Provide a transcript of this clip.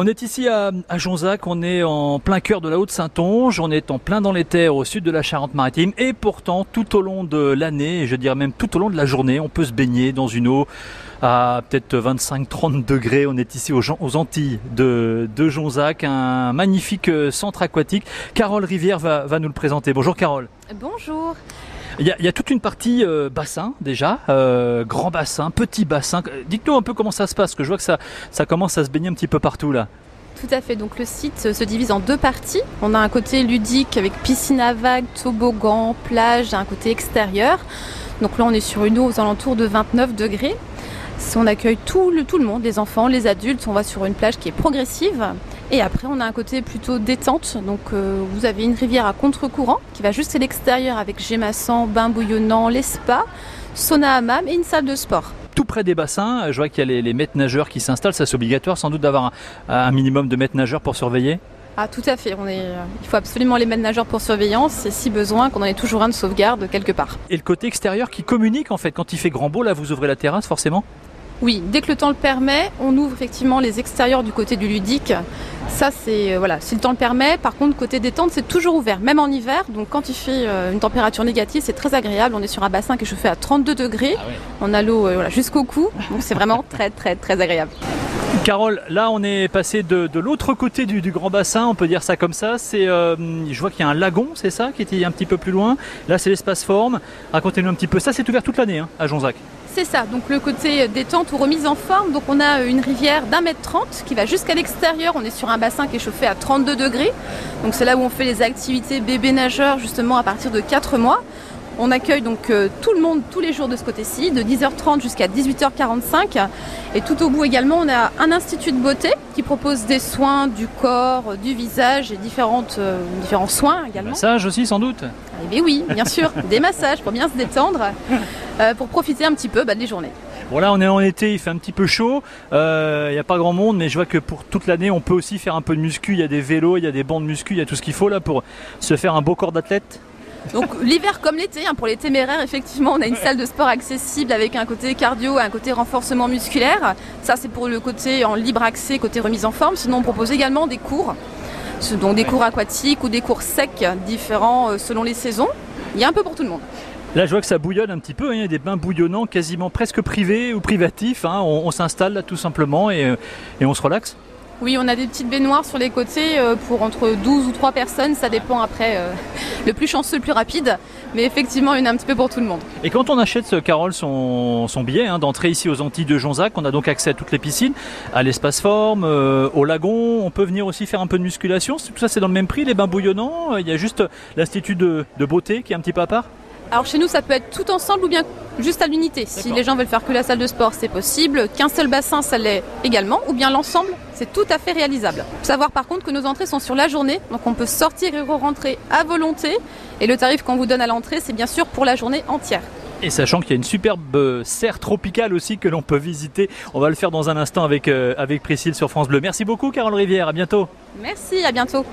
On est ici à, Jonzac, on est en plein cœur de la Haute-Saintonge, on est en plein dans les terres au sud de la Charente-Maritime et pourtant tout au long de l'année, et je dirais même tout au long de la journée, on peut se baigner dans une eau à peut-être 25-30 degrés. On est ici aux, Antilles de, Jonzac, un magnifique euh, centre aquatique. Carole Rivière va nous le présenter. Bonjour Carole. Bonjour. Il y, a, toute une partie euh, bassin déjà, euh, grand bassin, petit bassin. Dites-nous un peu comment ça se passe, que je vois que ça, ça commence à se baigner un petit peu partout là. Tout à fait. Donc le site se divise en deux parties. On a un côté ludique avec piscine à vagues, toboggan, plage, un côté extérieur. Donc là, on est sur une eau aux alentours de 29 degrés. On accueille tout le, tout le monde, les enfants, les adultes. On va sur une plage qui est progressive. Et après, on a un côté plutôt détente. Donc, euh, vous avez une rivière à contre-courant qui va juste à l'extérieur avec gémassant, bain bouillonnant, les spas, sauna hammam et une salle de sport. Tout près des bassins, je vois qu'il y a les, les maîtres nageurs qui s'installent. Ça, c'est obligatoire sans doute d'avoir un, un minimum de maîtres nageurs pour surveiller ah, tout à fait. On est, euh, il faut absolument les mettre nageurs pour surveillance et si besoin, qu'on en ait toujours un de sauvegarde quelque part. Et le côté extérieur qui communique en fait. Quand il fait grand beau, là, vous ouvrez la terrasse forcément? Oui, dès que le temps le permet, on ouvre effectivement les extérieurs du côté du ludique. Ça, c'est euh, voilà, si le temps le permet. Par contre, côté détente, c'est toujours ouvert, même en hiver. Donc, quand il fait euh, une température négative, c'est très agréable. On est sur un bassin qui est chauffé à 32 degrés. Ah ouais. On a l'eau euh, voilà, jusqu'au cou. Donc, c'est vraiment très, très, très agréable. Carole, là on est passé de, l'autre côté du, grand bassin, on peut dire ça comme ça. Euh, je vois qu'il y a un lagon, c'est ça, qui était un petit peu plus loin. Là c'est l'espace forme. Racontez-nous un petit peu. Ça c'est ouvert toute l'année hein, à Jonzac. C'est ça, donc le côté détente ou remise en forme. Donc on a une rivière d'un mètre trente qui va jusqu'à l'extérieur. On est sur un bassin qui est chauffé à 32 degrés. Donc c'est là où on fait les activités bébé nageur justement à partir de 4 mois. On accueille donc euh, tout le monde tous les jours de ce côté-ci, de 10h30 jusqu'à 18h45. Et tout au bout également, on a un institut de beauté qui propose des soins du corps, du visage et différentes, euh, différents soins également. Des massages aussi sans doute Eh bien oui, bien sûr, des massages pour bien se détendre, euh, pour profiter un petit peu bah, des journées. Bon là on est en été, il fait un petit peu chaud, il euh, n'y a pas grand monde, mais je vois que pour toute l'année on peut aussi faire un peu de muscu, il y a des vélos, il y a des bancs de muscu, il y a tout ce qu'il faut là pour se faire un beau corps d'athlète. Donc l'hiver comme l'été, hein, pour les téméraires, effectivement, on a une salle de sport accessible avec un côté cardio et un côté renforcement musculaire. Ça, c'est pour le côté en libre accès, côté remise en forme. Sinon, on propose également des cours, donc des cours aquatiques ou des cours secs, différents euh, selon les saisons. Il y a un peu pour tout le monde. Là, je vois que ça bouillonne un petit peu. Hein. Il y a des bains bouillonnants, quasiment presque privés ou privatifs. Hein. On, on s'installe là tout simplement et, et on se relaxe. Oui, on a des petites baignoires sur les côtés euh, pour entre 12 ou 3 personnes, ça dépend après euh, le plus chanceux, le plus rapide, mais effectivement, il y en a un petit peu pour tout le monde. Et quand on achète, Carole, son, billet hein, d'entrée ici aux Antilles de Jonzac, on a donc accès à toutes les piscines, à l'espace forme, euh, au lagon, on peut venir aussi faire un peu de musculation, tout ça c'est dans le même prix, les bains bouillonnants, il y a juste l'institut de beauté qui est un petit peu à part? Alors chez nous, ça peut être tout ensemble ou bien juste à l'unité. Si les gens veulent faire que la salle de sport, c'est possible. Qu'un seul bassin, ça l'est également. Ou bien l'ensemble, c'est tout à fait réalisable. Faut savoir par contre que nos entrées sont sur la journée, donc on peut sortir et re-rentrer à volonté. Et le tarif qu'on vous donne à l'entrée, c'est bien sûr pour la journée entière. Et sachant qu'il y a une superbe serre tropicale aussi que l'on peut visiter, on va le faire dans un instant avec, euh, avec Priscille sur France Bleu. Merci beaucoup Carole Rivière, à bientôt. Merci, à bientôt.